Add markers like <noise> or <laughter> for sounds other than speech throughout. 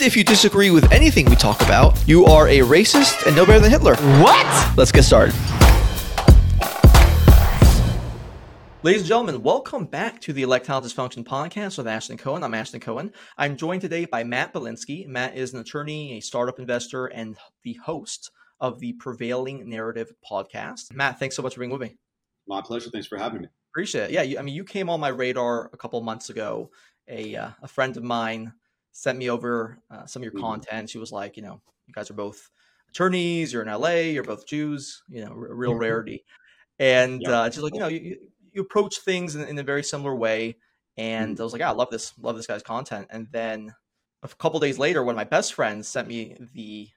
if you disagree with anything we talk about, you are a racist and no better than Hitler. What? Let's get started. Ladies and gentlemen, welcome back to the Electile Dysfunction Podcast with Ashton Cohen. I'm Ashton Cohen. I'm joined today by Matt Belinsky. Matt is an attorney, a startup investor, and the host of the Prevailing Narrative podcast. Matt, thanks so much for being with me. My pleasure. Thanks for having me. Appreciate it. Yeah, you, I mean, you came on my radar a couple months ago. A uh, a friend of mine sent me over uh, some of your Mhm. content. She was like, you know, you guys are both attorneys. You're in LA. You're both Jews. You know, r- real Mhm. rarity. And Yeah. uh, she's like, you know, you, you- approach things in, in a very similar way. And I was like, yeah, I love this, love this guy's content. And then a couple days later, one of my best friends sent me the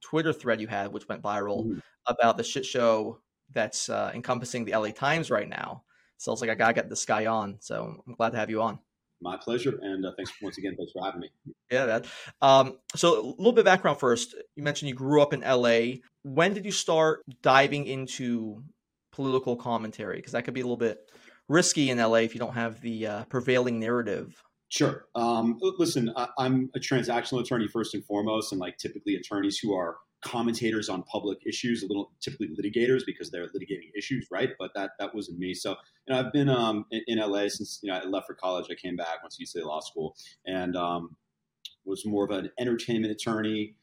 Twitter thread you had, which went viral Mhm. about the shit show that's uh, encompassing the LA Times right now. So I was like, I gotta get this guy on. So I'm glad to have you on. My pleasure. And uh, thanks once again. Thanks for having me. Yeah, that. Um, so a little bit of background first. You mentioned you grew up in LA. When did you start diving into political commentary? Because that could be a little bit risky in LA if you don't have the uh, prevailing narrative. Sure. Um, listen, I, I'm a transactional attorney first and foremost, and like typically attorneys who are commentators on public issues, a little typically litigators because they're litigating issues, right? But that that wasn't me. So you know, I've been um, in, in LA since you know I left for college. I came back once UCLA Law School and um, was more of an entertainment attorney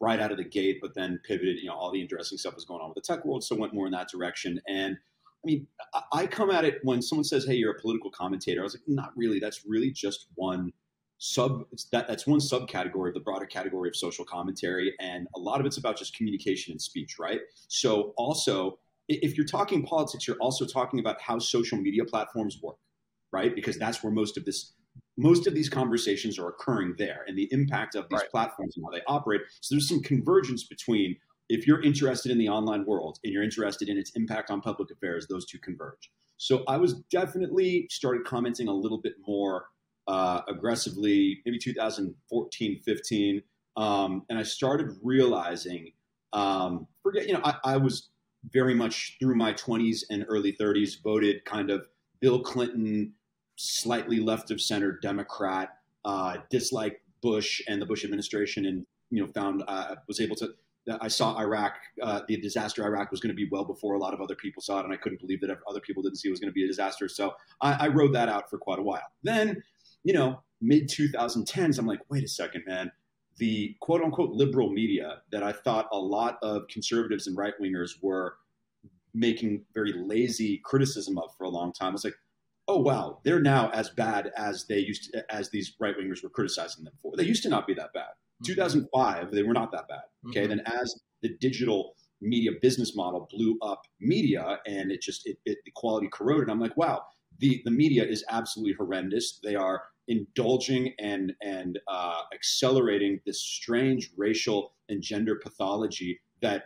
right out of the gate, but then pivoted. You know, all the interesting stuff was going on with the tech world, so went more in that direction. And I mean, I- I come at it when someone says, "Hey, you're a political commentator." I was like, "Not really. That's really just one sub. That that's one subcategory of the broader category of social commentary, and a lot of it's about just communication and speech, right? So, also, if you're talking politics, you're also talking about how social media platforms work, right? Because that's where most of this most of these conversations are occurring there and the impact of these Right. platforms and how they operate. So there's some convergence between if you're interested in the online world and you're interested in its impact on public affairs, those two converge. So I was definitely started commenting a little bit more uh, aggressively, maybe 2014, 15. Um, and I started realizing, um, forget, you know, I, I was very much through my 20s and early 30s voted kind of Bill Clinton, slightly left of center Democrat, uh, disliked Bush and the Bush administration, and you know found uh, was able to. I saw Iraq, uh, the disaster Iraq was going to be well before a lot of other people saw it, and I couldn't believe that other people didn't see it was going to be a disaster. So I, I rode that out for quite a while. Then, you know, mid 2010s, I'm like, wait a second, man. The quote unquote liberal media that I thought a lot of conservatives and right wingers were making very lazy criticism of for a long time. I was like, oh wow, they're now as bad as they used to, as these right wingers were criticizing them for. They used to not be that bad. 2005, they were not that bad. Okay, Mhm. then as the digital media business model blew up media and it just it, it the quality corroded, I'm like, wow, the the media is absolutely horrendous. They are indulging and and uh, accelerating this strange racial and gender pathology that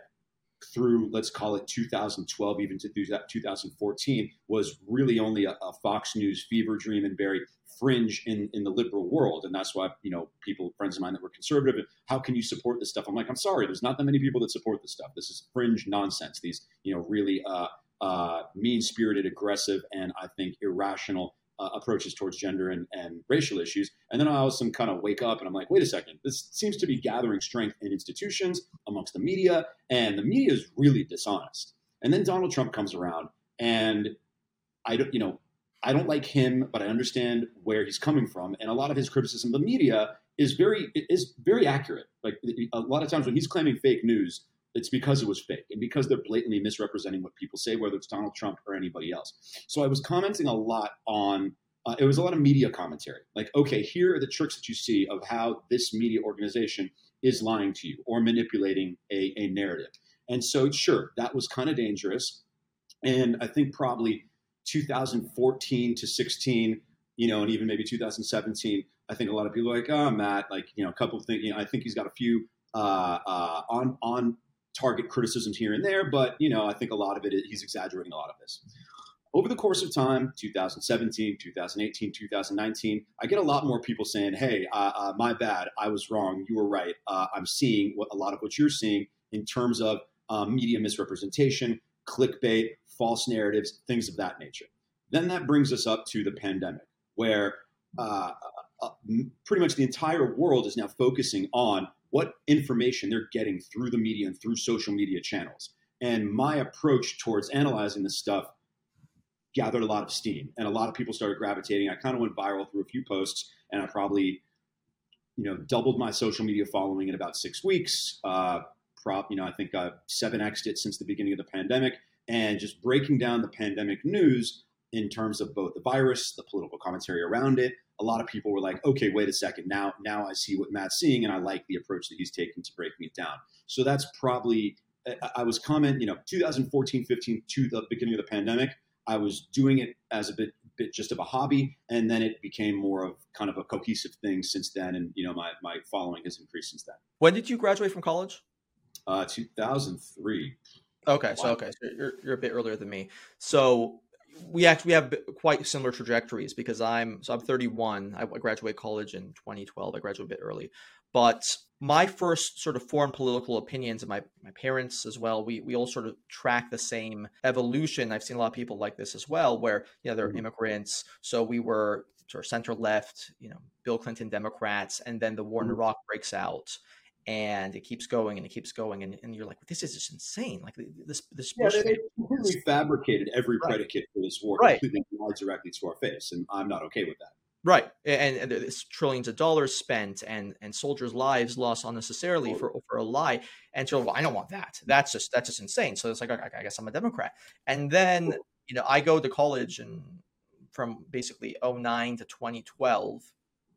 through let's call it 2012 even to 2014 was really only a, a fox news fever dream and very fringe in, in the liberal world. And that's why you know people friends of mine that were conservative how can you support this stuff? I'm like i'm sorry there's not that many people that support this stuff. This is fringe nonsense. These you know really uh, uh, mean spirited aggressive and i think irrational uh, approaches towards gender and, and racial issues. And then I also kind of wake up and I'm like, wait a second, this seems to be gathering strength in institutions, amongst the media, and the media is really dishonest. And then Donald Trump comes around, and I don't, you know, I don't like him, but I understand where he's coming from, and a lot of his criticism of the media is very is very accurate. Like a lot of times when he's claiming fake news, it's because it was fake and because they're blatantly misrepresenting what people say, whether it's Donald Trump or anybody else. So I was commenting a lot on. Uh, it was a lot of media commentary. Like, okay, here are the tricks that you see of how this media organization is lying to you or manipulating a, a narrative. And so, sure, that was kind of dangerous. And I think probably 2014 to 16, you know, and even maybe 2017, I think a lot of people are like, oh, Matt, like you know, a couple of things. You know, I think he's got a few uh, uh, on on target criticisms here and there, but you know, I think a lot of it he's exaggerating a lot of this. Over the course of time, 2017, 2018, 2019, I get a lot more people saying, "Hey, uh, uh, my bad, I was wrong. You were right. Uh, I'm seeing what a lot of what you're seeing in terms of um, media misrepresentation, clickbait, false narratives, things of that nature." Then that brings us up to the pandemic, where uh, uh, pretty much the entire world is now focusing on what information they're getting through the media and through social media channels. And my approach towards analyzing this stuff gathered a lot of steam, and a lot of people started gravitating. I kind of went viral through a few posts, and I probably, you know, doubled my social media following in about six weeks. Uh, prop, you know, I think I've seven xed it since the beginning of the pandemic, and just breaking down the pandemic news in terms of both the virus, the political commentary around it. A lot of people were like, okay, wait a second. Now, now I see what Matt's seeing, and I like the approach that he's taking to breaking it down. So that's probably, I was comment, you know, 2014, 15 to the beginning of the pandemic. I was doing it as a bit, bit just of a hobby, and then it became more of kind of a cohesive thing since then. And you know, my my following has increased since then. When did you graduate from college? Uh, 2003. Okay, so okay, so you're you're a bit earlier than me. So we actually have quite similar trajectories because I'm so I'm 31. I graduated college in 2012. I graduated a bit early, but my first sort of foreign political opinions and my my parents as well. We we all sort of track the same evolution. I've seen a lot of people like this as well, where you know they're mm-hmm. immigrants. So we were sort of center left, you know, Bill Clinton Democrats, and then the war in mm-hmm. Iraq breaks out and it keeps going and it keeps going and, and you're like this is just insane. Like this this yeah, they, completely fabricated every right. predicate for this war right. lied directly to our face and i'm not okay with that. Right and, and there's trillions of dollars spent and and soldiers lives lost unnecessarily for for a lie and so well, i don't want that. That's just that's just insane. So it's like okay, i guess i'm a democrat. And then you know i go to college and from basically 09 to 2012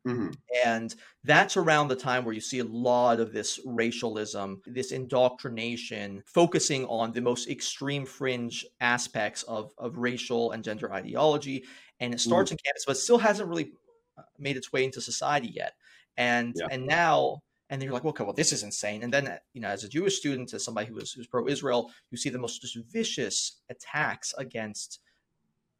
Mm-hmm. And that's around the time where you see a lot of this racialism, this indoctrination, focusing on the most extreme fringe aspects of, of racial and gender ideology. And it starts mm-hmm. in campus, but still hasn't really uh, made its way into society yet. And yeah. and now and then you're like, okay, well, this is insane. And then, you know, as a Jewish student, as somebody who was who's pro-Israel, you see the most just vicious attacks against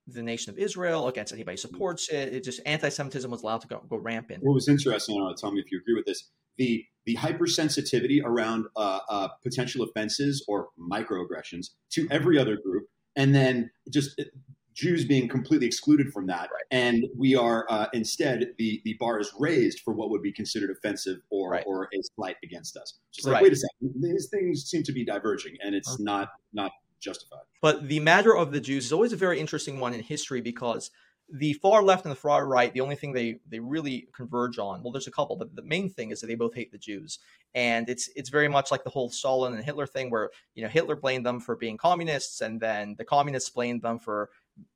the nation of Israel, against anybody who supports it. It just anti-Semitism was allowed to go, go rampant. What was interesting, I tell me if you agree with this, the the hypersensitivity around uh, uh, potential offenses or microaggressions to every other group, and then just uh, Jews being completely excluded from that, right. and we are uh, instead the the bar is raised for what would be considered offensive or right. or a slight against us. Just like, right. wait a second, these things seem to be diverging, and it's okay. not not justified. But the matter of the Jews is always a very interesting one in history because the far left and the far right, the only thing they they really converge on, well, there's a couple, but the main thing is that they both hate the Jews, and it's it's very much like the whole Stalin and Hitler thing, where you know Hitler blamed them for being communists, and then the communists blamed them for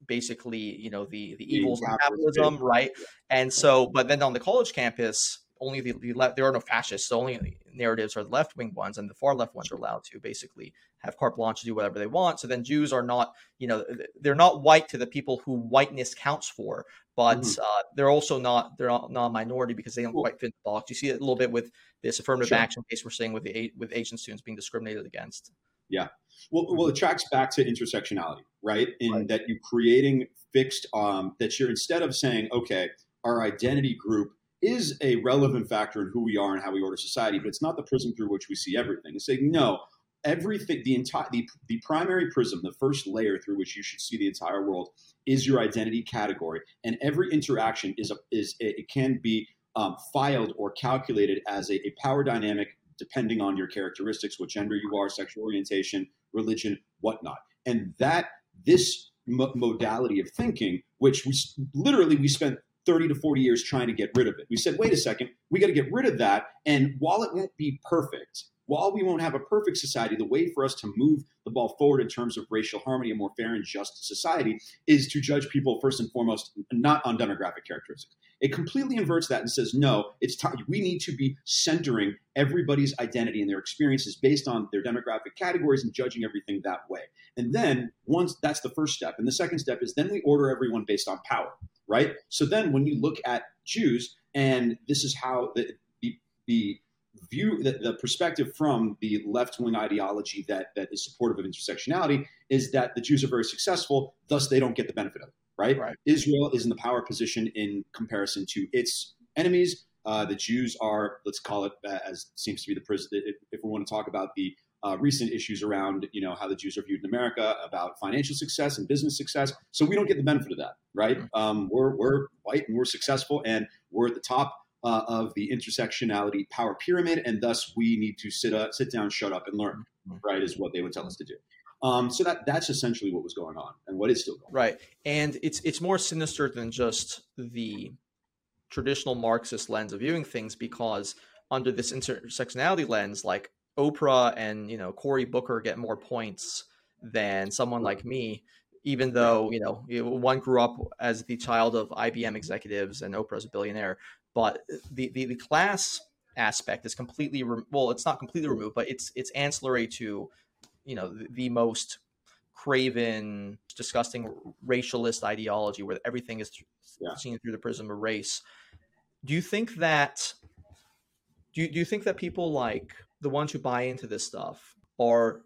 basically you know the the evils of capitalism, right? And so, but then on the college campus, only the, the left, there are no fascists. So only narratives are the left wing ones, and the far left ones are allowed to basically have carte blanche to do whatever they want. So then Jews are not, you know, they're not white to the people who whiteness counts for, but mm-hmm. uh, they're also not they're not, not a minority because they don't cool. quite fit the box. You see it a little bit with this affirmative sure. action case we're seeing with the with Asian students being discriminated against. Yeah. Well, well, it tracks back to intersectionality, right? In right. that you're creating fixed, um, that you're instead of saying, okay, our identity group is a relevant factor in who we are and how we order society, but it's not the prism through which we see everything. It's saying, no, everything, the entire, the, the primary prism, the first layer through which you should see the entire world is your identity category. And every interaction is, a, is a, it can be um, filed or calculated as a, a power dynamic depending on your characteristics, what gender you are, sexual orientation, religion, whatnot. And that, this modality of thinking, which we literally we spent 30 to 40 years trying to get rid of it. We said, wait a second, we got to get rid of that. And while it won't be perfect, while we won't have a perfect society, the way for us to move the ball forward in terms of racial harmony, a more fair and just society, is to judge people first and foremost not on demographic characteristics. It completely inverts that and says, no, it's time. We need to be centering everybody's identity and their experiences based on their demographic categories and judging everything that way. And then once that's the first step, and the second step is then we order everyone based on power right? So then when you look at Jews And this is how the the, the view the, the perspective from the left wing ideology that that is supportive of intersectionality is that the Jews are very successful, thus they don't get the benefit of it. Right? Right. Israel is in the power position in comparison to its enemies. Uh, the Jews are, let's call it, uh, as seems to be the if we want to talk about the uh, recent issues around, you know, how the Jews are viewed in America, about financial success and business success, so we don't get the benefit of that, right? Um, we're we're white and we're successful, and we're at the top uh, of the intersectionality power pyramid, and thus we need to sit up, sit down, shut up, and learn. Right, is what they would tell us to do. Um, so that that's essentially what was going on, and what is still going. on. Right, and it's it's more sinister than just the traditional Marxist lens of viewing things, because under this intersectionality lens, like Oprah and you know Cory Booker get more points than someone like me, even though you know one grew up as the child of IBM executives and Oprah's a billionaire. But the the, the class aspect is completely re- well, it's not completely removed, but it's it's ancillary to you know the, the most craven, disgusting racialist ideology where everything is th- Yeah. seen through the prism of race. Do you think that? Do you, do you think that people like the ones who buy into this stuff are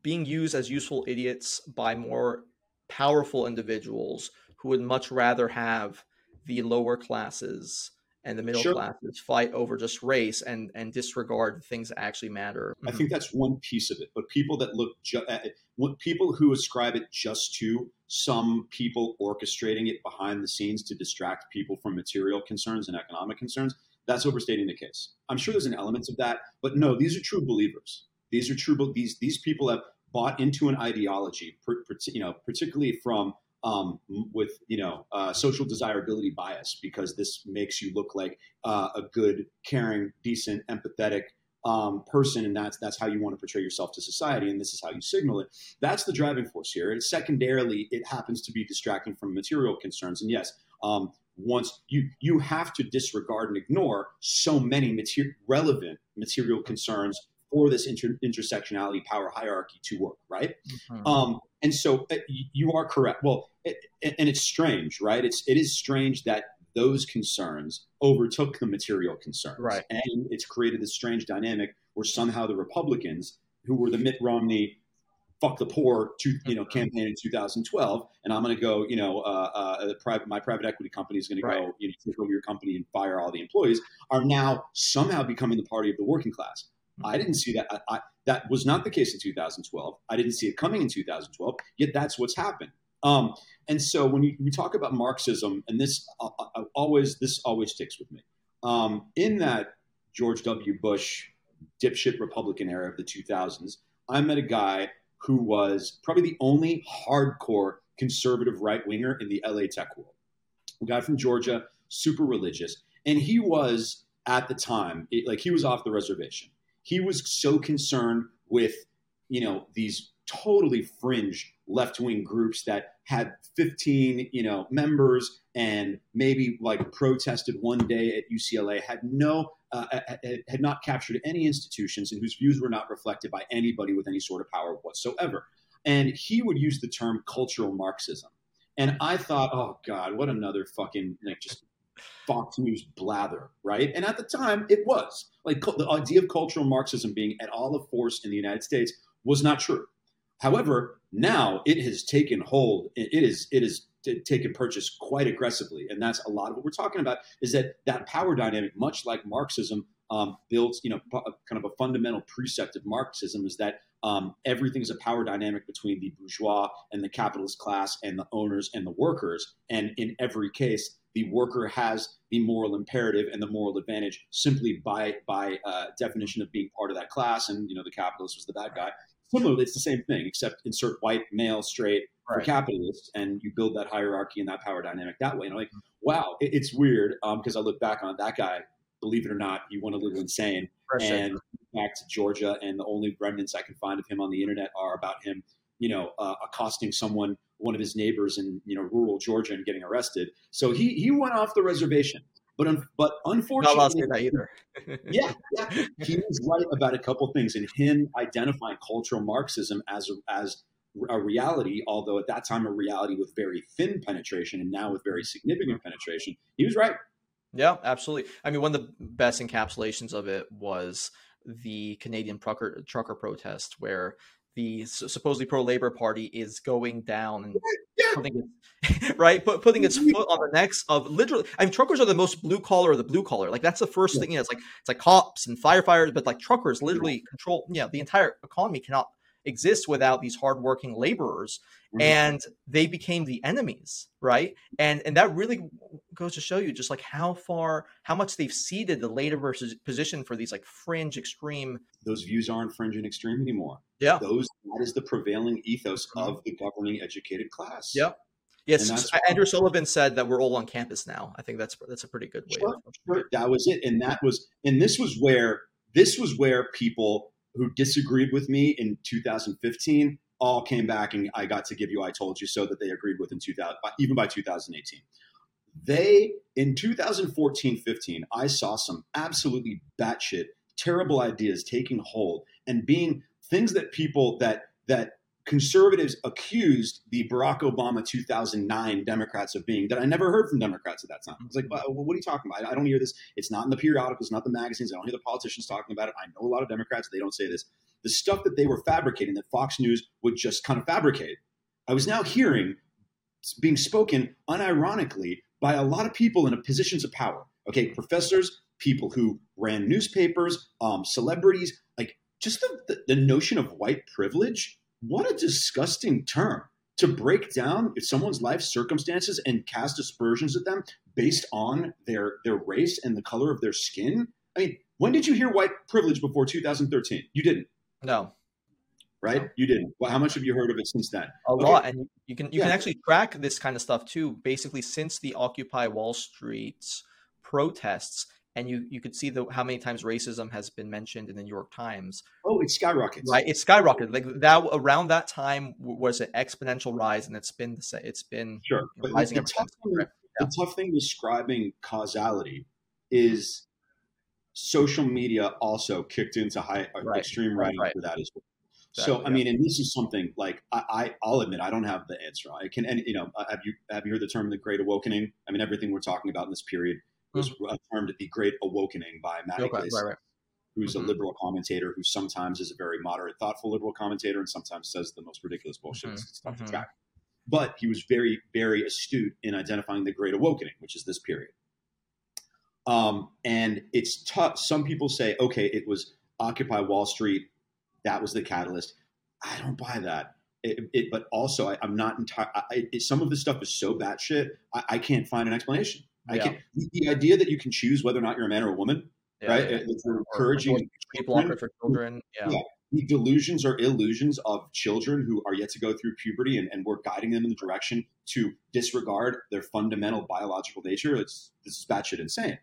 being used as useful idiots by more powerful individuals who would much rather have the lower classes and the middle Sure. classes fight over just race and and disregard the things that actually matter. I mm-hmm. think that's one piece of it. But people that look ju- at it, what people who ascribe it just to some people orchestrating it behind the scenes to distract people from material concerns and economic concerns, that's overstating the case. I'm sure there's an element of that, but no, these are true believers. These are true. These these people have bought into an ideology, you know, particularly from um, with you know uh, social desirability bias, because this makes you look like uh, a good, caring, decent, empathetic um, person, and that's that's how you want to portray yourself to society, and this is how you signal it. That's the driving force here. And secondarily, it happens to be distracting from material concerns. And yes, um, once you you have to disregard and ignore so many mater- relevant material concerns for this inter- intersectionality power hierarchy to work, right? Mhm. Um, and so uh, you are correct. Well, it, and it's strange, right? It's it is strange that those concerns overtook the material concerns, Right. And it's created this strange dynamic where somehow the Republicans, who were the Mitt Romney "fuck the poor" to you know campaign in 2012, and I'm going to go, you know, uh, uh, the private my private equity company is going to Right. go, you know, take over your company and fire all the employees, are now somehow becoming the party of the working class. I didn't see that. I, I, that was not the case in 2012. I didn't see it coming in 2012. Yet that's what's happened. Um, and so when you, we talk about Marxism, and this uh, uh, always this always sticks with me. Um, in that George W. Bush dipshit Republican era of the 2000s, I met a guy who was probably the only hardcore conservative right winger in the LA tech world. A guy from Georgia, super religious, and he was at the time it- like he was off the reservation. He was so concerned with you know these totally fringe left wing groups that had 15 you know members and maybe like protested one day at UCLA had no uh, had- had not captured any institutions and whose views were not reflected by anybody with any sort of power whatsoever. And he would use the term cultural Marxism. And I thought, oh God, what another fucking like just Fox News blather, right? And at the time, it was like the idea of cultural Marxism being at all of force in the United States was not true. However, now it has taken hold. It is it is taken purchase quite aggressively, and that's a lot of what we're talking about. Is that that power dynamic, much like Marxism, um, builds you know p- kind of a fundamental precept of Marxism is that um, everything is a power dynamic between the bourgeois and the capitalist class and the owners and the workers, and in every case, the worker has the moral imperative and the moral advantage simply by by uh, definition of being part of that class, and you know the capitalist was the bad guy. Similarly, it's the same thing, except insert white, male, straight Right. capitalists, and you build that hierarchy and that power dynamic that way. And I'm like, wow, it, it's weird because I look back on that guy. Believe it or not, he went a little insane Impressive. and back to Georgia, and the only remnants I can find of him on the internet are about him, you know, uh, accosting someone, one of his neighbors in you know rural Georgia, and getting arrested. So he he went off the reservation, but un- but not allowed that either. <laughs> yeah, yeah, <laughs> he was right about a couple things, and him identifying cultural Marxism as a, as a reality, although at that time a reality with very thin penetration, and now with very significant mm-hmm. penetration. He was right. Yeah, absolutely. I mean, one of the best encapsulations of it was the Canadian trucker trucker protest, where the supposedly pro labor party is going down and yeah. putting <laughs> right Put, putting its foot on the necks of literally i mean truckers are the most blue collar of the blue collar like that's the first yeah. thing you know, it's like it's like cops and firefighters but like truckers literally control yeah the entire economy cannot exist without these hardworking laborers mm-hmm. and they became the enemies right and and that really goes to show you just like how far how much they've ceded the later versus position for these like fringe extreme those views aren't fringe and extreme anymore yeah those that is the prevailing ethos mm-hmm. of the governing educated class yeah Yes, Andrew Sullivan said that we're all on campus now. I think that's that's a pretty good way. Sure, sure. That was it, and that was, and this was where this was where people who disagreed with me in 2015 all came back and I got to give you I told you so that they agreed with in 2000 even by 2018. They in 2014 15 I saw some absolutely batshit terrible ideas taking hold and being things that people that that conservatives accused the Barack Obama 2009 Democrats of being that I never heard from Democrats at that time. I was like, well, what are you talking about? I don't hear this. It's not in the periodicals, not the magazines. I don't hear the politicians talking about it. I know a lot of Democrats. They don't say this. The stuff that they were fabricating that Fox News would just kind of fabricate. I was now hearing being spoken unironically by a lot of people in positions of power. Okay, professors, people who ran newspapers, um, celebrities, like just the, the, notion of white privilege what a disgusting term to break down someone's life circumstances and cast aspersions at them based on their their race and the color of their skin. I mean, when did you hear white privilege before 2013? You didn't. No. Right? You didn't. Well, how much have you heard of it since then? A okay. lot, and you can you yeah. can actually track this kind of stuff too. Basically, since the Occupy Wall Street protests, and you you could see the how many times racism has been mentioned in the New York Times. Oh, it skyrockets! Right, it skyrocketed. Like that around that time was an exponential rise, and it's been the it's been sure. Rising the, tough thing, yeah. the tough thing describing causality is social media also kicked into high uh, right. extreme writing right. for that as well. So yeah. I mean, and this is something like I, I will admit I don't have the answer. I can and you know uh, have you have you heard the term the Great Awokening? I mean, everything we're talking about in this period was mm-hmm. termed the Great Awokening by Matt okay, right, right. who's mm-hmm. a liberal commentator who sometimes is a very moderate, thoughtful liberal commentator and sometimes says the most ridiculous bullshit mm-hmm. stuff mm-hmm. track. But he was very, very astute in identifying the Great Awokening, which is this period. Um, and it's tough. Some people say, okay, it was Occupy Wall Street. That was the catalyst. I don't buy that. It, it, but also, I, am not entirely. Some of this stuff is so batshit, I, I can't find an explanation. I can't. the idea that you can choose whether or not you're a man or a woman, yeah, right? Yeah. You're encouraging people for children. Yeah. yeah. The delusions or illusions of children who are yet to go through puberty and, and we're guiding them in the direction to disregard their fundamental biological nature. It's this is batshit insane.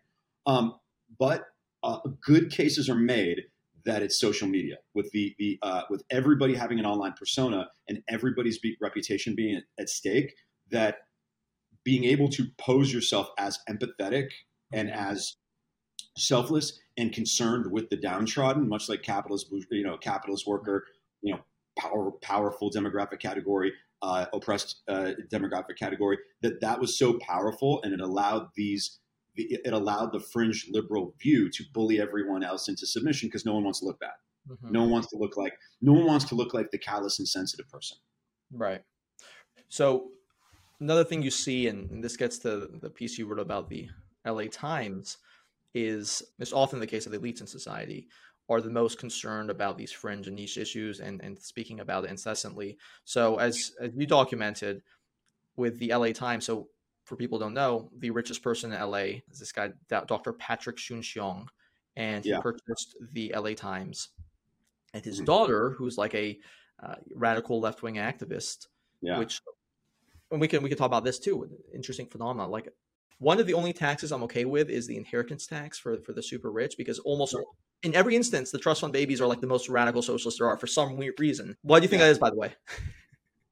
Um, but uh, good cases are made that it's social media with the the uh, with everybody having an online persona and everybody's be- reputation being at, at stake that being able to pose yourself as empathetic and as selfless and concerned with the downtrodden, much like capitalist, you know, capitalist worker, you know, power, powerful demographic category, uh, oppressed uh, demographic category, that that was so powerful and it allowed these, it allowed the fringe liberal view to bully everyone else into submission because no one wants to look bad. Mm-hmm. No one wants to look like, no one wants to look like the callous and sensitive person. Right. So another thing you see, and this gets to the piece you wrote about the LA Times, is it's often the case that elites in society are the most concerned about these fringe and niche issues and, and speaking about it incessantly. So as, as you documented with the LA Times, so for people don't know, the richest person in LA is this guy, Dr. Patrick Soon-Shiong, and he yeah. purchased the LA Times. And his mm-hmm. daughter, who's like a uh, radical left wing activist, yeah. which and we can we can talk about this too. Interesting phenomenon. Like one of the only taxes I'm okay with is the inheritance tax for for the super rich because almost in every instance the trust fund babies are like the most radical socialists there are for some weird reason. Why do you think yeah. that is, by the way? <laughs>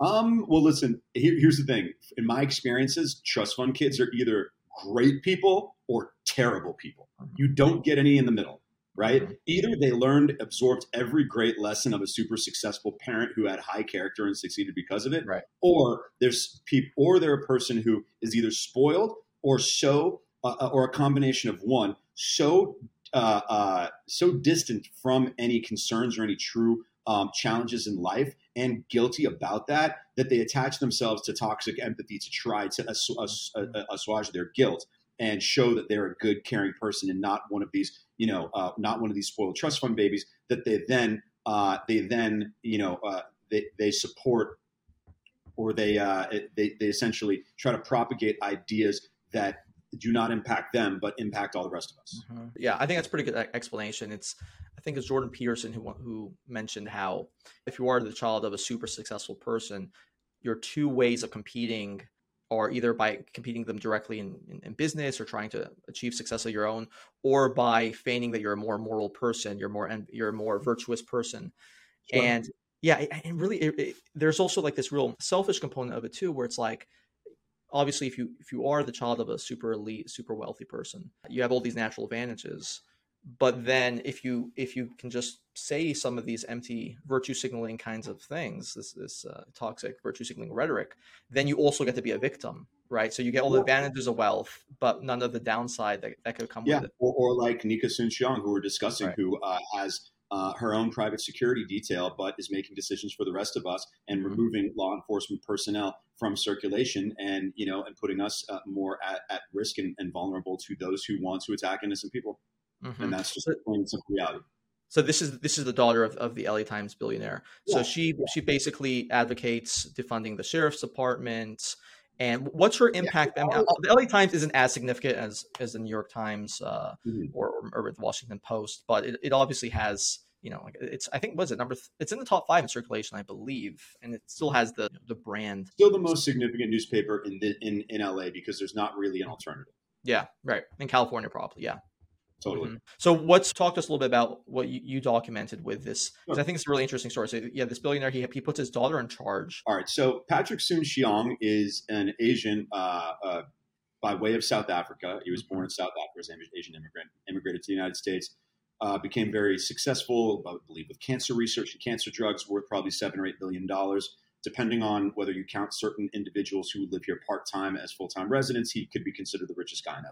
Um. Well, listen. Here, here's the thing. In my experiences, trust fund kids are either great people or terrible people. Mm-hmm. You don't get any in the middle right? Mm-hmm. Either they learned, absorbed every great lesson of a super successful parent who had high character and succeeded because of it, right? Or there's people, or they're a person who is either spoiled or so uh, uh, or a combination of one so uh, uh, so distant from any concerns or any true um, challenges in life and guilty about that that they attach themselves to toxic empathy to try to assuage, assuage their guilt and show that they're a good caring person and not one of these you know uh, not one of these spoiled trust fund babies that they then uh, they then you know uh, they, they support or they, uh, they they essentially try to propagate ideas that do not impact them but impact all the rest of us. Mm-hmm. Yeah, I think that's a pretty good explanation. It's I think it's Jordan Peterson who who mentioned how if you are the child of a super successful person, your two ways of competing are either by competing them directly in, in, in, business or trying to achieve success of your own, or by feigning that you're a more moral person, you're more and you're a more virtuous person, sure. and yeah, and really, it, it, there's also like this real selfish component of it too, where it's like obviously if you if you are the child of a super elite super wealthy person you have all these natural advantages but then if you if you can just say some of these empty virtue signaling kinds of things this this uh, toxic virtue signaling rhetoric then you also get to be a victim right so you get all the advantages of wealth but none of the downside that, that could come yeah. with it or, or like nika soon-shiong who we're discussing right. who uh, has uh, her own private security detail, but is making decisions for the rest of us and mm-hmm. removing law enforcement personnel from circulation and you know and putting us uh, more at, at risk and, and, vulnerable to those who want to attack innocent people. Mm-hmm. And that's just so, plain simple reality. So this is this is the daughter of, of the LA Times billionaire. Yeah. So she yeah. she basically advocates defunding the sheriff's department. And what's her impact? Yeah. I mean, the LA Times isn't as significant as as the New York Times uh, mm-hmm. or, or the Washington Post, but it, it obviously has you know, it's I think was it number th- it's in the top five in circulation, I believe, and it still has the the brand. Still the most significant newspaper in the in in LA because there's not really an alternative. Yeah, right. In California, probably. Yeah. Totally. Mm-hmm. So, what's talk to us a little bit about what you, you documented with this? Sure. I think it's a really interesting story. So, yeah, this billionaire he he puts his daughter in charge. All right. So, Patrick Soon-Shiong is an Asian uh, uh, by way of South Africa. He was born in South Africa as an Asian immigrant, immigrated to the United States uh, became very successful, I believe, with cancer research and cancer drugs, worth probably seven or eight billion dollars. Depending on whether you count certain individuals who live here part time as full time residents, he could be considered the richest guy in LA.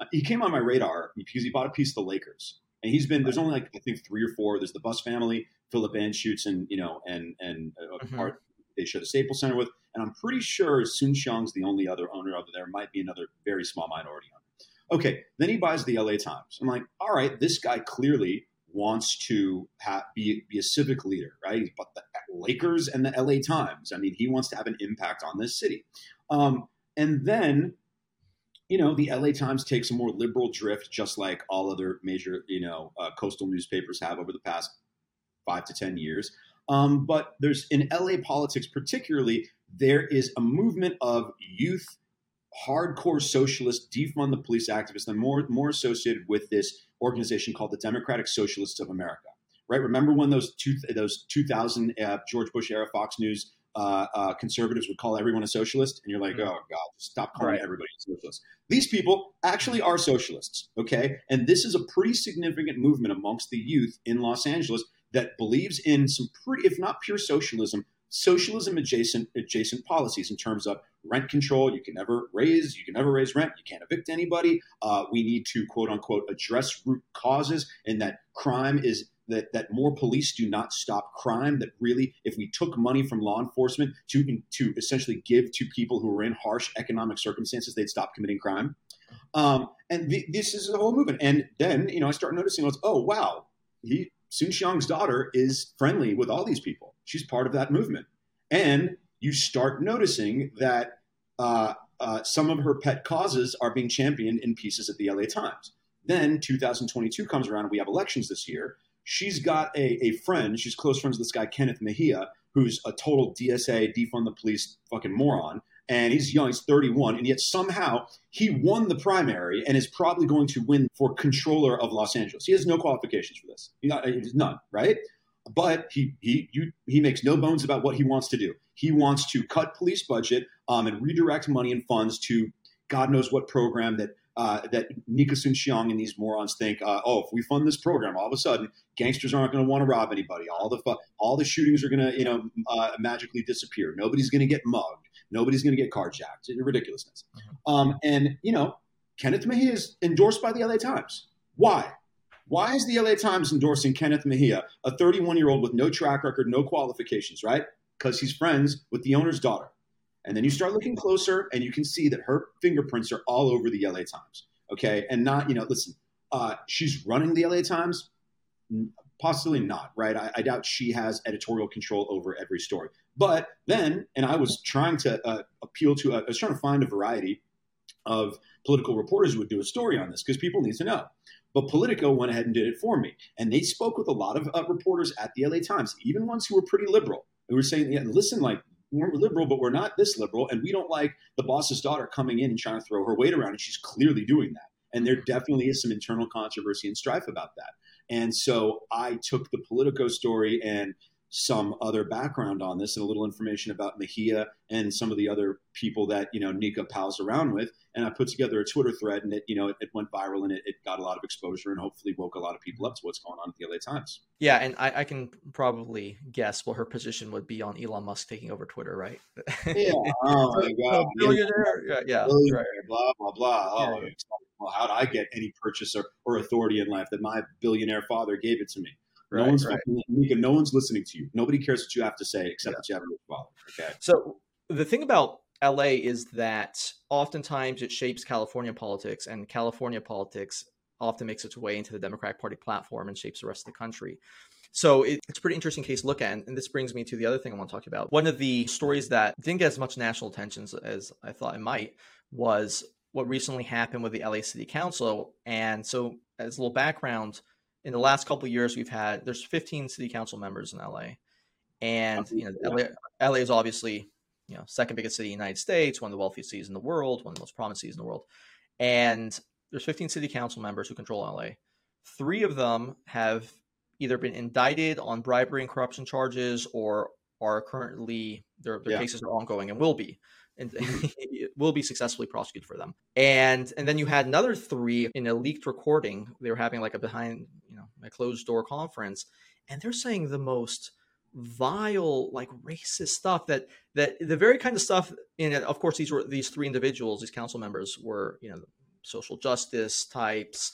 Uh, he came on my radar because he bought a piece of the Lakers, and he's been there's only like I think three or four. There's the Buss family, Philip Anschutz, and you know, and and uh, mm-hmm. part they share the Staples Center with, and I'm pretty sure Soon-Shiong's the only other owner of. There might be another very small minority owner. Okay, then he buys the LA Times. I'm like, all right, this guy clearly wants to have, be, be a civic leader, right? But the Lakers and the LA Times. I mean, he wants to have an impact on this city. Um, and then, you know, the LA Times takes a more liberal drift, just like all other major, you know, uh, coastal newspapers have over the past five to 10 years. Um, but there's in LA politics, particularly, there is a movement of youth hardcore socialist, defund the police activists, and more more associated with this organization called the Democratic Socialists of America. Right? Remember when those two those 2000 uh, George Bush era Fox News uh, uh, conservatives would call everyone a socialist, and you're like, mm-hmm. oh god, stop calling right. everybody a socialist. These people actually are socialists, okay? And this is a pretty significant movement amongst the youth in Los Angeles that believes in some pretty, if not pure socialism, socialism adjacent adjacent policies in terms of rent control. You can never raise, you can never raise rent. You can't evict anybody. Uh, we need to quote unquote address root causes, and that crime is that that more police do not stop crime. That really, if we took money from law enforcement to to essentially give to people who are in harsh economic circumstances, they'd stop committing crime. Um, and the, this is the whole movement. And then you know, I start noticing, was, oh wow, he Soon-Shiong's daughter is friendly with all these people. She's part of that movement, and you start noticing that uh, uh, some of her pet causes are being championed in pieces at the LA Times. Then 2022 comes around we have elections this year. She's got a, a friend, she's close friends with this guy, Kenneth Mejia, who's a total DSA, defund the police fucking moron. And he's young, he's 31, and yet somehow he won the primary and is probably going to win for controller of Los Angeles. He has no qualifications for this. Not, none, right? But he he you, he makes no bones about what he wants to do. He wants to cut police budget um, and redirect money and funds to God knows what program that uh, that Nika Soon-Shiong and these morons think, uh, oh, if we fund this program, all of a sudden gangsters aren't going to want to rob anybody. All the fu- all the shootings are going to you know uh, magically disappear. Nobody's going to get mugged. Nobody's going to get carjacked. Ridiculousness. Mm-hmm. Um, and you know, Kenneth Mejia is endorsed by the LA Times. Why? Why is the LA Times endorsing Kenneth Mejia, a 31 year old with no track record, no qualifications, right? Because he's friends with the owner's daughter. And then you start looking closer and you can see that her fingerprints are all over the LA Times. Okay. And not, you know, listen, uh, she's running the LA Times. Possibly not, right? I, I, doubt she has editorial control over every story. But then, and I was trying to uh, appeal to, uh, I was trying to find a variety of political reporters who would do a story on this because people need to know. But Politico went ahead and did it for me. And they spoke with a lot of uh, reporters at the LA Times, even ones who were pretty liberal, who were saying, yeah, listen, like, we're liberal, but we're not this liberal. And we don't like the boss's daughter coming in and trying to throw her weight around. And she's clearly doing that. And there definitely is some internal controversy and strife about that. And so I took the Politico story and some other background on this and a little information about Mejia and some of the other people that you know Nika pals around with, and I put together a Twitter thread, and it you know it, it went viral and it, it, got a lot of exposure and hopefully woke a lot of people up to what's going on at the LA Times. Yeah, and I, I can probably guess what her position would be on Elon Musk taking over Twitter, right? yeah. Oh <laughs> my god. Billionaire. Yeah. yeah billionaire, right. Blah blah blah. Oh, yeah well, how did I get any purchase or, or authority in life that my billionaire father gave it to me? Right, no one's right. Nika, no one's listening to you. Nobody cares what you have to say except yeah. that you have a rich father. Okay. So the thing about LA is that oftentimes it shapes California politics, and California politics often makes its way into the Democratic Party platform and shapes the rest of the country. So it, it's a pretty interesting case to look at. And this brings me to the other thing I want to talk about. One of the stories that didn't get as much national attention as I thought it might was what recently happened with the LA City Council. And so, as a little background, in the last couple years, we've had there's 15 city council members in LA, and you know, LA, LA is obviously you know second biggest city in the United States, one of the wealthiest cities in the world, one of the most prominent cities in the world, and there's 15 city council members who control LA. Three of them have either been indicted on bribery and corruption charges or are currently their, their yeah. cases are ongoing and will be and <laughs> will be successfully prosecuted for them. And and then you had another three in a leaked recording. They were having like a behind you know a closed door conference, and they're saying the most vile like racist stuff that that the very kind of stuff in it of course these were these three individuals these council members were you know social justice types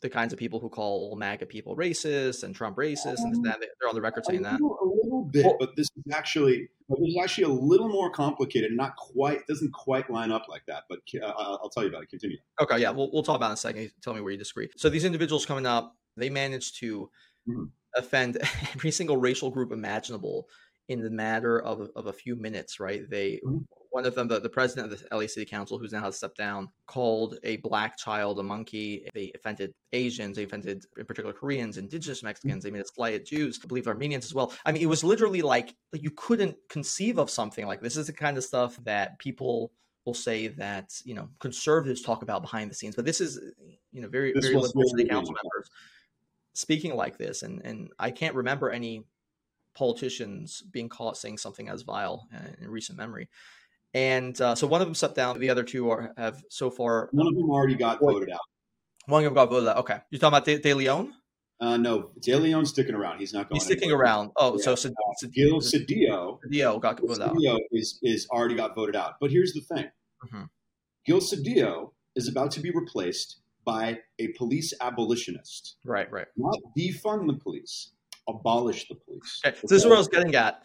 the kinds of people who call MAGA people racist and Trump racist, and that. they're on the record saying that. a little bit, but this is actually this is actually a little more complicated. Not quite doesn't quite line up like that. But uh, I'll, I'll, tell you about it. Continue. Okay, yeah, we'll we'll talk about it in a second. Tell me where you disagree. So these individuals coming up, they managed to mm-hmm. offend <laughs> every single racial group imaginable in the matter of, of a few minutes, right? They mm-hmm one of them, the, the president of the LA City Council, who's now has stepped down, called a black child a monkey. They offended Asians. They offended, in particular, Koreans, Indigenous Mexicans. They made a slight at Jews. I believe Armenians as well. I mean, it was literally like you couldn't conceive of something like this. Is the kind of stuff that people will say that you know conservatives talk about behind the scenes, but this is you know very this very liberal city council members speaking like this, and and I can't remember any politicians being caught saying something as vile uh, in recent memory. And uh, so one of them stepped down. The other two are have so far. One of them already got voted out. One of them got voted out. Okay, you're talking about De, De Leon? Uh, no, De Leon's sticking around. He's not going. He's sticking anywhere. around. Oh, yeah. so uh, Gil Cedillo. Cedillo got voted out. Cedillo is is already got voted out. But here's the thing: mm-hmm. Gil Cedillo is about to be replaced by a police abolitionist. Right, right. Not defund the police, abolish the police. Okay. So this is what I was getting at.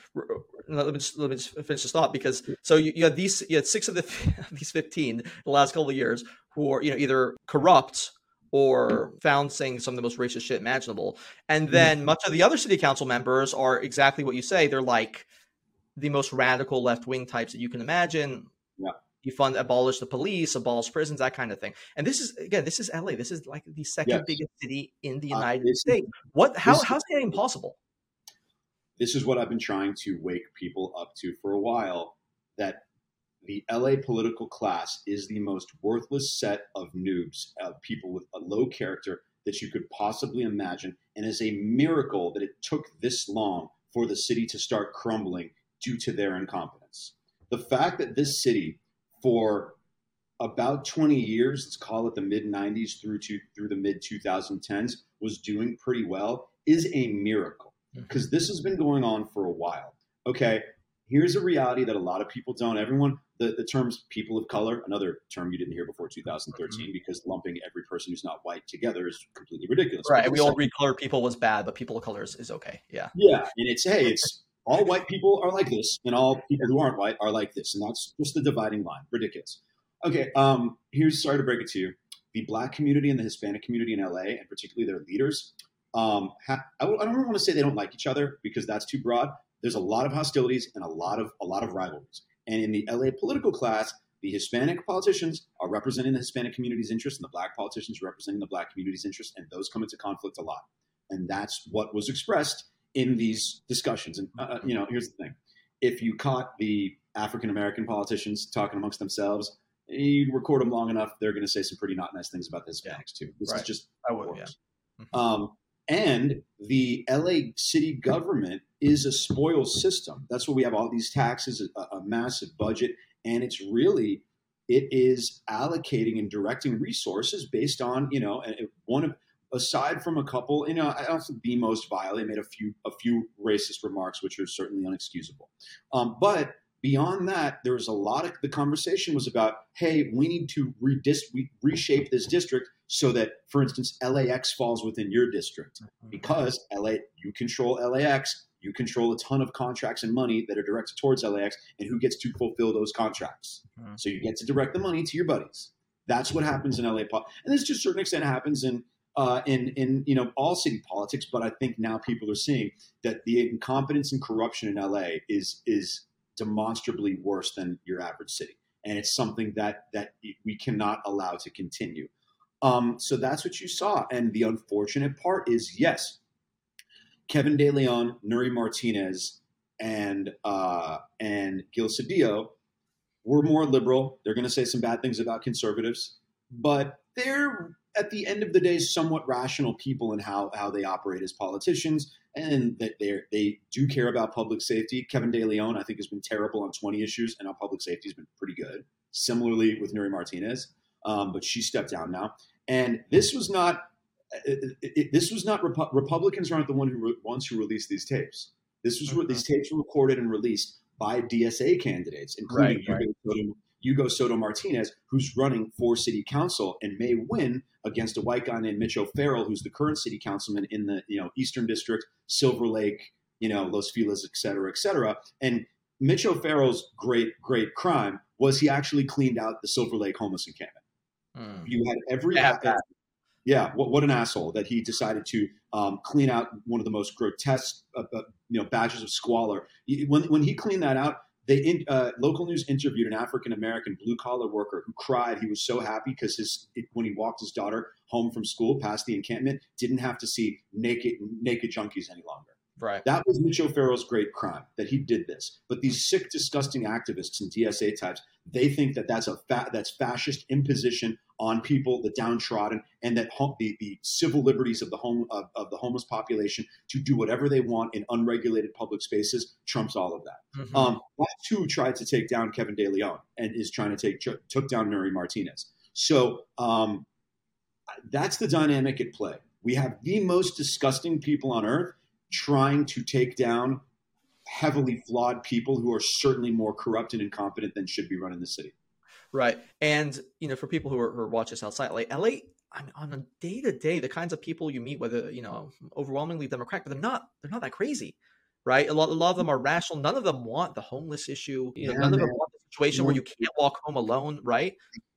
Let me just, let me just finish this thought because so you, you had these you had six of the <laughs> these fifteen the last couple of years who are you know either corrupt or found saying some of the most racist shit imaginable, and mm-hmm. then much of the other city council members are exactly what you say. They're like the most radical left wing types that you can imagine. Yeah you fund abolish the police, abolish prisons, that kind of thing. And this is again, this is LA. This is like the second yes. biggest city in the uh, United uh, States. What? How? This, how's that even possible? This is what I've been trying to wake people up to for a while. That the LA political class is the most worthless set of noobs, of people with a low character that you could possibly imagine, and is a miracle that it took this long for the city to start crumbling due to their incompetence. The fact that this city for about 20 years, let's call it the mid 90s through to through the mid 2010s, was doing pretty well is a miracle because mm-hmm. this has been going on for a while. Okay, here's a reality that a lot of people don't. Everyone the, the terms people of color, another term you didn't hear before 2013, mm-hmm. because lumping every person who's not white together is completely ridiculous. Right. We all agreed color people was bad, but people of color is, is okay. Yeah. Yeah. And it's, hey, it's all white people are like this, and all people who aren't white are like this. And that's just the dividing line. Ridiculous. Okay. Um, here's sorry to break it to you. The black community and the Hispanic community in LA, and particularly their leaders, um, ha- I w- I don't want to say they don't like each other because that's too broad. There's a lot of hostilities and a lot of a lot of rivalries. And in the LA political class, the Hispanic politicians are representing the Hispanic community's interest, and the black politicians are representing the black community's interest, and those come into conflict a lot. And that's what was expressed in these discussions. And uh, you know, here's the thing: if you caught the African American politicians talking amongst themselves, you record them long enough, they're going to say some pretty not nice things about the Hispanics too. This right. is just I would, yeah. Mm-hmm. Um, and the LA city government is a spoil system. That's why we have all these taxes, a, a massive budget, and it's really it is allocating and directing resources based on you know one of aside from a couple you know I don't think the most vile they made a few a few racist remarks which are certainly unexcusable um, but beyond that there was a lot of the conversation was about hey we need to redist- we reshape this district so that, for instance, LAX falls within your district mm-hmm. because LA, you control LAX, you control a ton of contracts and money that are directed towards LAX, and who gets to fulfill those contracts. Mm-hmm. So you get to direct the money to your buddies. That's what happens in LA. And this, to a certain extent, happens in uh, in in you know all city politics. But I think now people are seeing that the incompetence and corruption in LA is is demonstrably worse than your average city, and it's something that that we cannot allow to continue. Um, so that's what you saw. And the unfortunate part is, yes, Kevin De Leon, Nury Martinez, and uh, and Gil Cedillo were more liberal. They're going to say some bad things about conservatives, but they're at the end of the day somewhat rational people in how how they operate as politicians, and that they they do care about public safety. Kevin De Leon, I think, has been terrible on 20 issues, and on public safety has been pretty good. Similarly with Nury Martinez, um, but she stepped down now. And this was not it, it, this was not Repu- Republicans aren't the one who re- ones who released these tapes. This was mm-hmm. these tapes were recorded and released by DSA candidates, including right, right. Hugo, Soto, Martinez, who's running for city council and may win against a white guy named Mitch O'Farrell, who's the current city councilman in the you know Eastern District, Silver Lake, you know Los Feliz, et cetera, et cetera. And Mitch O'Farrell's great great crime was he actually cleaned out the Silver Lake homeless encampment. Mm. You had every yeah, yeah what, what, an asshole that he decided to um, clean out one of the most grotesque uh, uh, you know badges of squalor. When when he cleaned that out, they in, uh, local news interviewed an African American blue collar worker who cried. He was so happy because his when he walked his daughter home from school past the encampment, didn't have to see naked naked junkies any longer. Right. That was Mitch O'Farrell's great crime that he did this. But these sick, disgusting activists and DSA types, they think that that's a fa- that's fascist imposition on people, the downtrodden, and that the, the civil liberties of the home of, of, the homeless population to do whatever they want in unregulated public spaces trumps all of that. Mm-hmm. Um, that too tried to take down Kevin De Leon and is trying to take took down Nury Martinez. So um, that's the dynamic at play. We have the most disgusting people on earth trying to take down heavily flawed people who are certainly more corrupt and incompetent than should be running the city. Right. And, you know, for people who are, who are watch this outside, like LA, I mean, on a day to day, the kinds of people you meet, whether, you know, overwhelmingly Democratic, but they're not, they're not that crazy. Right. A lot, a lot of them are rational. None of them want the homeless issue. You know, yeah, none man. of them want the situation where you can't walk home alone. Right.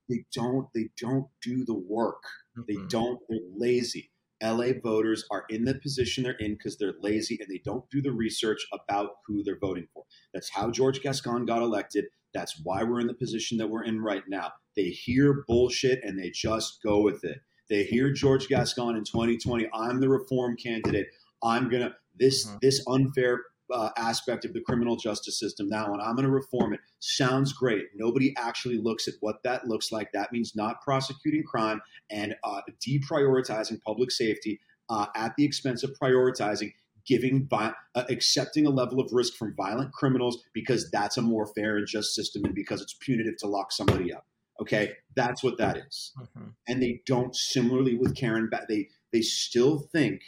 They don't, they don't do the work. Mm-hmm. They don't, they're lazy. LA voters are in the position they're in because they're lazy and they don't do the research about who they're voting for. That's how George Gascon got elected. That's why we're in the position that we're in right now. They hear bullshit and they just go with it. They hear George Gascon in 2020. I'm the reform candidate. I'm gonna this mm-hmm. this unfair uh, aspect of the criminal justice system now and I'm going to reform it. Sounds great. Nobody actually looks at what that looks like. That means not prosecuting crime and uh, deprioritizing public safety uh, at the expense of prioritizing giving uh, accepting a level of risk from violent criminals because that's a more fair and just system and because it's punitive to lock somebody up. Okay, that's what that is. Mm-hmm. And they don't similarly with Karen. They they still think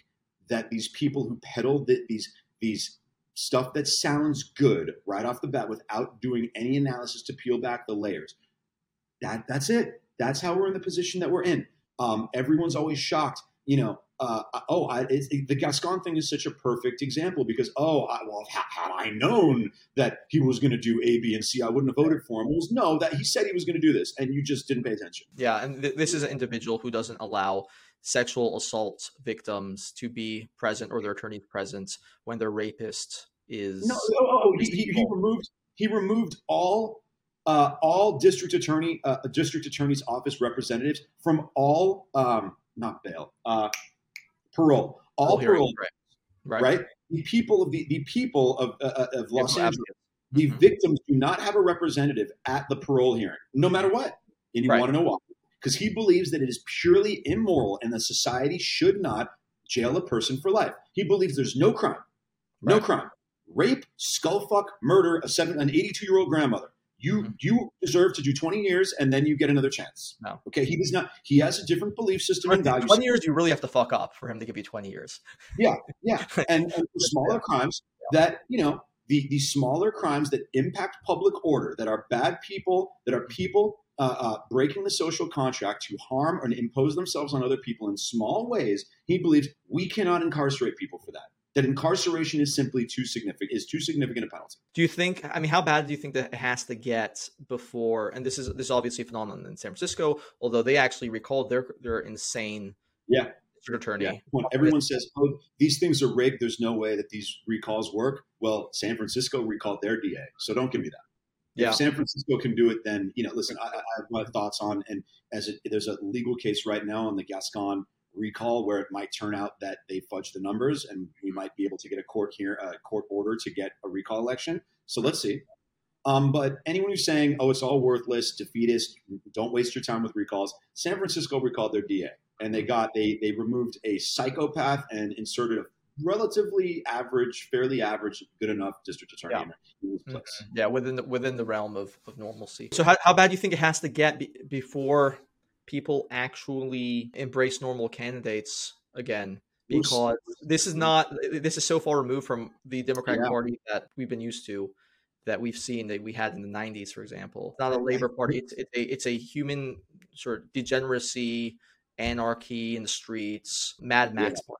that these people who peddle the, these these stuff that sounds good right off the bat without doing any analysis to peel back the layers. That that's it. That's how we're in the position that we're in. Um, everyone's always shocked, you know. Uh, oh, I, it, the Gascon thing is such a perfect example because oh, I, well, had, had I known that he was going to do A, B, and C, I wouldn't have voted for him. Was no, that he said he was going to do this, and you just didn't pay attention. Yeah, and th- this is an individual who doesn't allow sexual assault victims to be present or their attorney present when their rapist is no. Oh, oh, oh he, he, removed he removed all uh, all district attorney uh, district attorney's office representatives from all um, not bail uh, parole all parole right. right. right the people of the, the people of, uh, uh, of Los Angeles the mm-hmm. victims do not have a representative at the parole hearing no matter what and you right. want to know why because he believes that it is purely immoral and the society should not jail a person for life. He believes there's no crime, no crime, rape, skullfuck, murder, a seven, an 82 year old grandmother. You mm-hmm. you deserve to do 20 years and then you get another chance. No. Okay. He does not. He has a different belief system and values. 20 years, you really have to fuck up for him to give you 20 years. Yeah, yeah. <laughs> And, and smaller crimes that you know the the smaller crimes that impact public order, that are bad people, that are people uh, uh, breaking the social contract to harm and impose themselves on other people in small ways, he believes we cannot incarcerate people for that. That incarceration is simply too significant is too significant a penalty. Do you think? I mean, how bad do you think that it has to get before? And this is this is obviously a phenomenon in San Francisco, although they actually recalled their their insane yeah district attorney. Yeah. When everyone says, "Oh, these things are rigged," there's no way that these recalls work. Well, San Francisco recalled their DA, so don't give me that yeah. if San Francisco can do it, then you know, listen, I, I have my thoughts on, and as it, there's a legal case right now on the Gascon recall where it might turn out that they fudged the numbers, and we might be able to get a court here, a court order to get a recall election. So let's see. Um, but anyone who's saying, "Oh, it's all worthless, defeatist," don't waste your time with recalls. San Francisco recalled their DA, and they got they they removed a psychopath and inserted a relatively average, fairly average, good enough district attorney yeah. in this place. Mm-hmm. Yeah, within the, within the realm of, of normalcy. So how, how bad do you think it has to get be, before people actually embrace normal candidates again? Because this is not this is so far removed from the Democratic yeah. Party that we've been used to that we've seen that we had in the 90s for example it's not a labor party it's, it's a it's a human sort of degeneracy anarchy in the streets mad max yeah.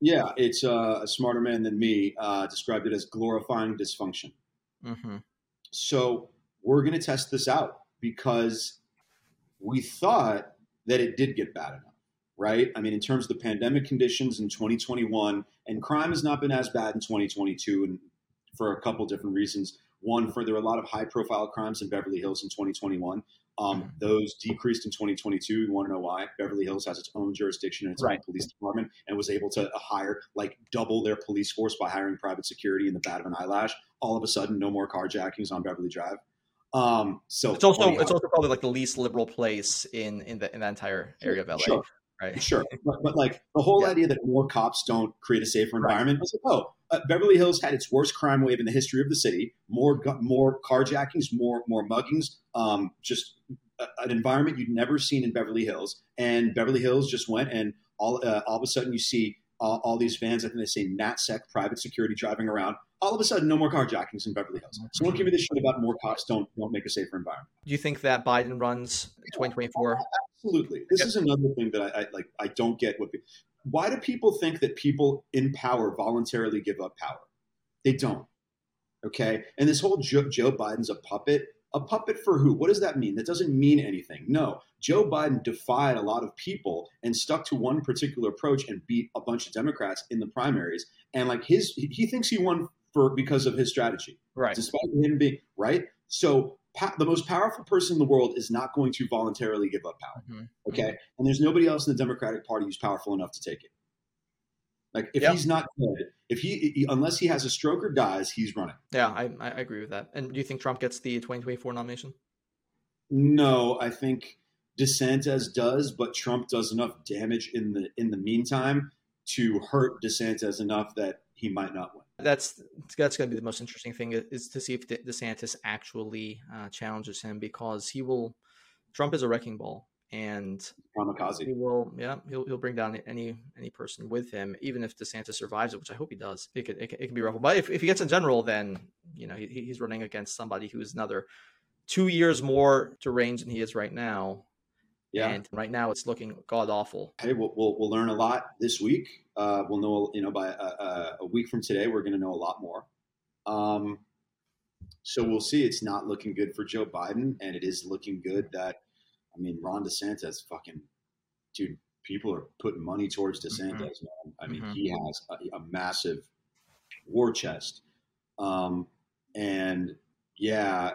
Yeah, it's uh, a smarter man than me uh, described it as glorifying dysfunction. Mm-hmm. So we're going to test this out because we thought that it did get bad enough, right? I mean, in terms of the pandemic conditions in 2021, and crime has not been as bad in 2022, and for a couple different reasons. One, for there were a lot of high-profile crimes in Beverly Hills in 2021. Um, mm-hmm. those decreased in 2022. You want to know why? Beverly Hills has its own jurisdiction and its right. own police department, and was able to hire like double their police force by hiring private security in the bat of an eyelash. All of a sudden, no more carjackings on Beverly Drive. Um, so it's also it's also probably like the least liberal place in in the in that entire area of LA. Sure. Right. Sure. But, but like the whole yeah. idea that more cops don't create a safer environment, right. Was like, oh, uh, Beverly Hills had its worst crime wave in the history of the city. More more carjackings, more more muggings. Um, just a, an environment you'd never seen in Beverly Hills. And Beverly Hills just went, and all uh, all of a sudden you see all, all, these vans. I think they say NatSec private security driving around. All of a sudden, no more carjackings in Beverly Hills. So don't give me this shit about more cops don't don't make a safer environment. Do you think that Biden runs 2024? Absolutely. This yep. is another thing that I, I like. I don't get what why do people think that people in power voluntarily give up power? They don't. Okay. And this whole Joe, Joe Biden's a puppet. A puppet for who? What does that mean? That doesn't mean anything. No, Joe Biden defied a lot of people and stuck to one particular approach and beat a bunch of Democrats in the primaries. And like his, he thinks he won for because of his strategy, right? Despite him being right. So the most powerful person in the world is not going to voluntarily give up power. Mm-hmm. Okay, and there's nobody else in the Democratic Party who's powerful enough to take it. Like if yep. he's not good, if he, he, unless he has a stroke or dies, he's running. Yeah, I, I agree with that. And do you think Trump gets the 2024 nomination? No, I think DeSantis does, but Trump does enough damage in the in the meantime to hurt DeSantis enough that he might not win. That's that's going to be the most interesting thing is to see if DeSantis actually uh, challenges him because he will. Trump is a wrecking ball, and Kamikaze. he will. Yeah, he'll he'll bring down any any person with him, even if DeSantis survives it, which I hope he does. It could it, it can be rough, but if, if he gets in general, then you know he, he's running against somebody who's another two years more deranged than he is right now. Yeah. And right now it's looking god awful. hey, we'll, we'll, we'll learn a lot this week. Uh, we'll know, you know, by a, a, a week from today, we're going to know a lot more. Um, so we'll see. It's not looking good for Joe Biden, and it is looking good that, I mean, Ron DeSantis, fucking, dude, people are putting money towards DeSantis, man. I mean, Mhm. he has a, a massive war chest. Um, and yeah,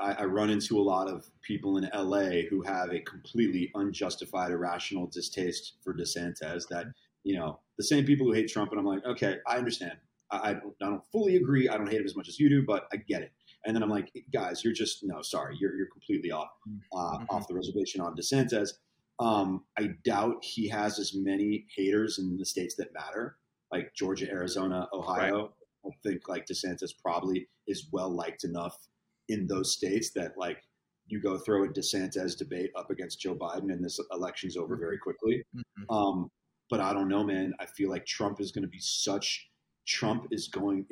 I, I run into a lot of people in LA who have a completely unjustified, irrational distaste for DeSantis. That you know, the same people who hate Trump, and I'm like, okay, I understand. I, I, don't, I don't fully agree. I don't hate him as much as you do, but I get it. And then I'm like, guys, you're just no, sorry, you're you're completely off uh, Mhm. off the reservation on DeSantis. Um, I doubt he has as many haters in the states that matter, like Georgia, Arizona, Ohio. I think like DeSantis probably is well liked enough in those states that like you go throw a DeSantis debate up against Joe Biden and this election's over very quickly. Mhm. Um, but I don't know, man. I feel like Trump is going to be such. Trump is going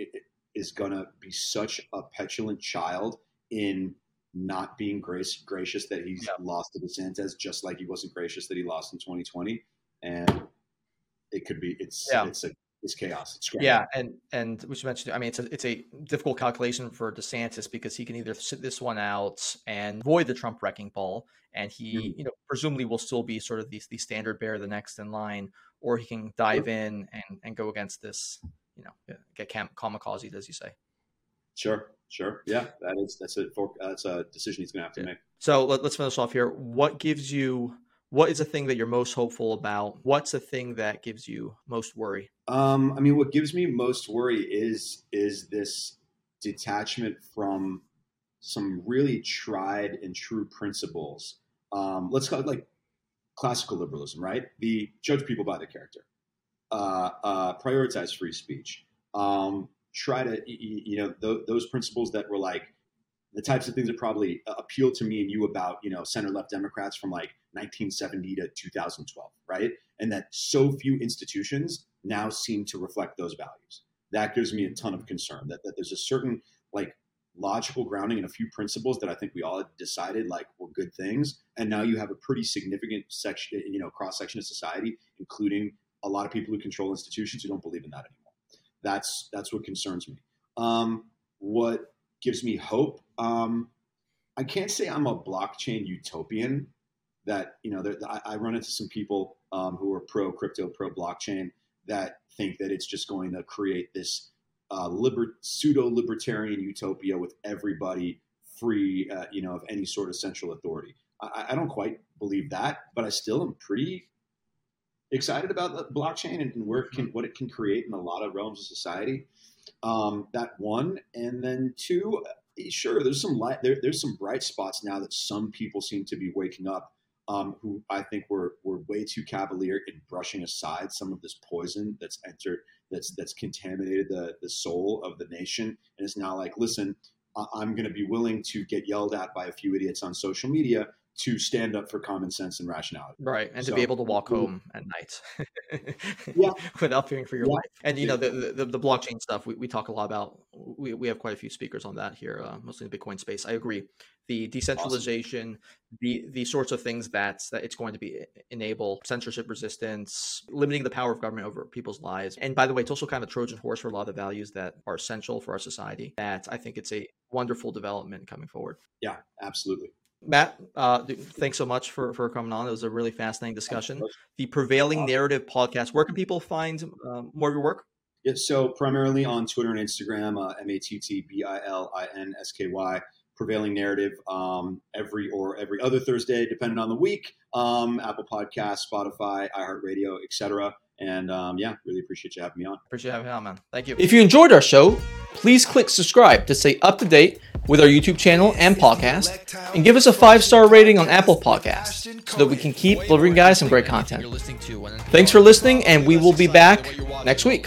is going to be such a petulant child in not being grace, gracious that he's Yeah. lost to DeSantis, just like he wasn't gracious that he lost in 2020. And it could be it's Yeah. it's a it's chaos. It's. Yeah, and and which you mentioned, I mean, it's a it's a difficult calculation for DeSantis because he can either sit this one out and avoid the Trump wrecking ball, and he, Mhm. you know, presumably will still be sort of the the standard bearer, the next in line, or he can dive in and and go against this, you know, get cam- kamikaze, as you say. Sure, sure. Yeah, that is that's a for, that's a decision he's going to have to Yeah. make. So let, let's finish off here. What gives you? What is the thing that you're most hopeful about? What's the thing that gives you most worry? Um, I mean, what gives me most worry is is this detachment from some really tried and true principles. Um, let's call it like classical liberalism, right? The judge people by their character, uh, uh, prioritize free speech, um, try to y- y- you know th- those principles that were like the types of things that probably uh, appeal to me and you about you know center left Democrats from like 1970 to 2012, right? And that so few institutions now seem to reflect those values. That gives me a ton of concern that, that there's a certain like logical grounding in a few principles that I think we all had decided like were good things. And now you have a pretty significant section, you know, cross section of society, including a lot of people who control institutions who don't believe in that anymore. That's that's what concerns me. Um, what gives me hope? Um, I can't say I'm a blockchain utopian. That you know, there, I, I run into some people um, who are pro crypto, pro blockchain that think that it's just going to create this uh, liber- pseudo libertarian utopia with everybody free, uh, you know, of any sort of central authority. I, I don't quite believe that, but I still am pretty excited about the blockchain and, and where it can, what it can create in a lot of realms of society. Um, that one, and then two, sure, there's some light, there, there's some bright spots now that some people seem to be waking up. Um, who I think were were way too cavalier in brushing aside some of this poison that's entered, that's that's contaminated the the soul of the nation, and it's now like, listen, I'm going to be willing to get yelled at by a few idiots on social media to stand up for common sense and rationality. Right, and to be able to walk home at night <laughs> Yeah. without fearing for your Yeah. life. And you know the, the the blockchain stuff we, we talk a lot about. We, we have quite a few speakers on that here, uh, mostly in the Bitcoin space. I agree. The decentralization, the the sorts of things that that it's going to be enable censorship resistance, limiting the power of government over people's lives. And by the way, it's also kind of a Trojan horse for a lot of the values that are essential for our society. That I think it's a wonderful development coming forward. Yeah, absolutely. Matt, uh, thanks so much for, for coming on. It was a really fascinating discussion. The Prevailing Narrative podcast. Where can people find um, more of your work? Yeah, so primarily on Twitter and Instagram, uh, M A T T B I L I N S K Y. Prevailing narrative um, every or every other Thursday, depending on the week. Um, Apple Podcast, Spotify, iHeartRadio, etc. And um, yeah, really appreciate you having me on. Appreciate having you on, man. Thank you. If you enjoyed our show, please click subscribe to stay up to date with our YouTube channel and podcast, and give us a five star rating on Apple Podcasts so that we can keep delivering guys some great content. Thanks for listening, and we will be back next week.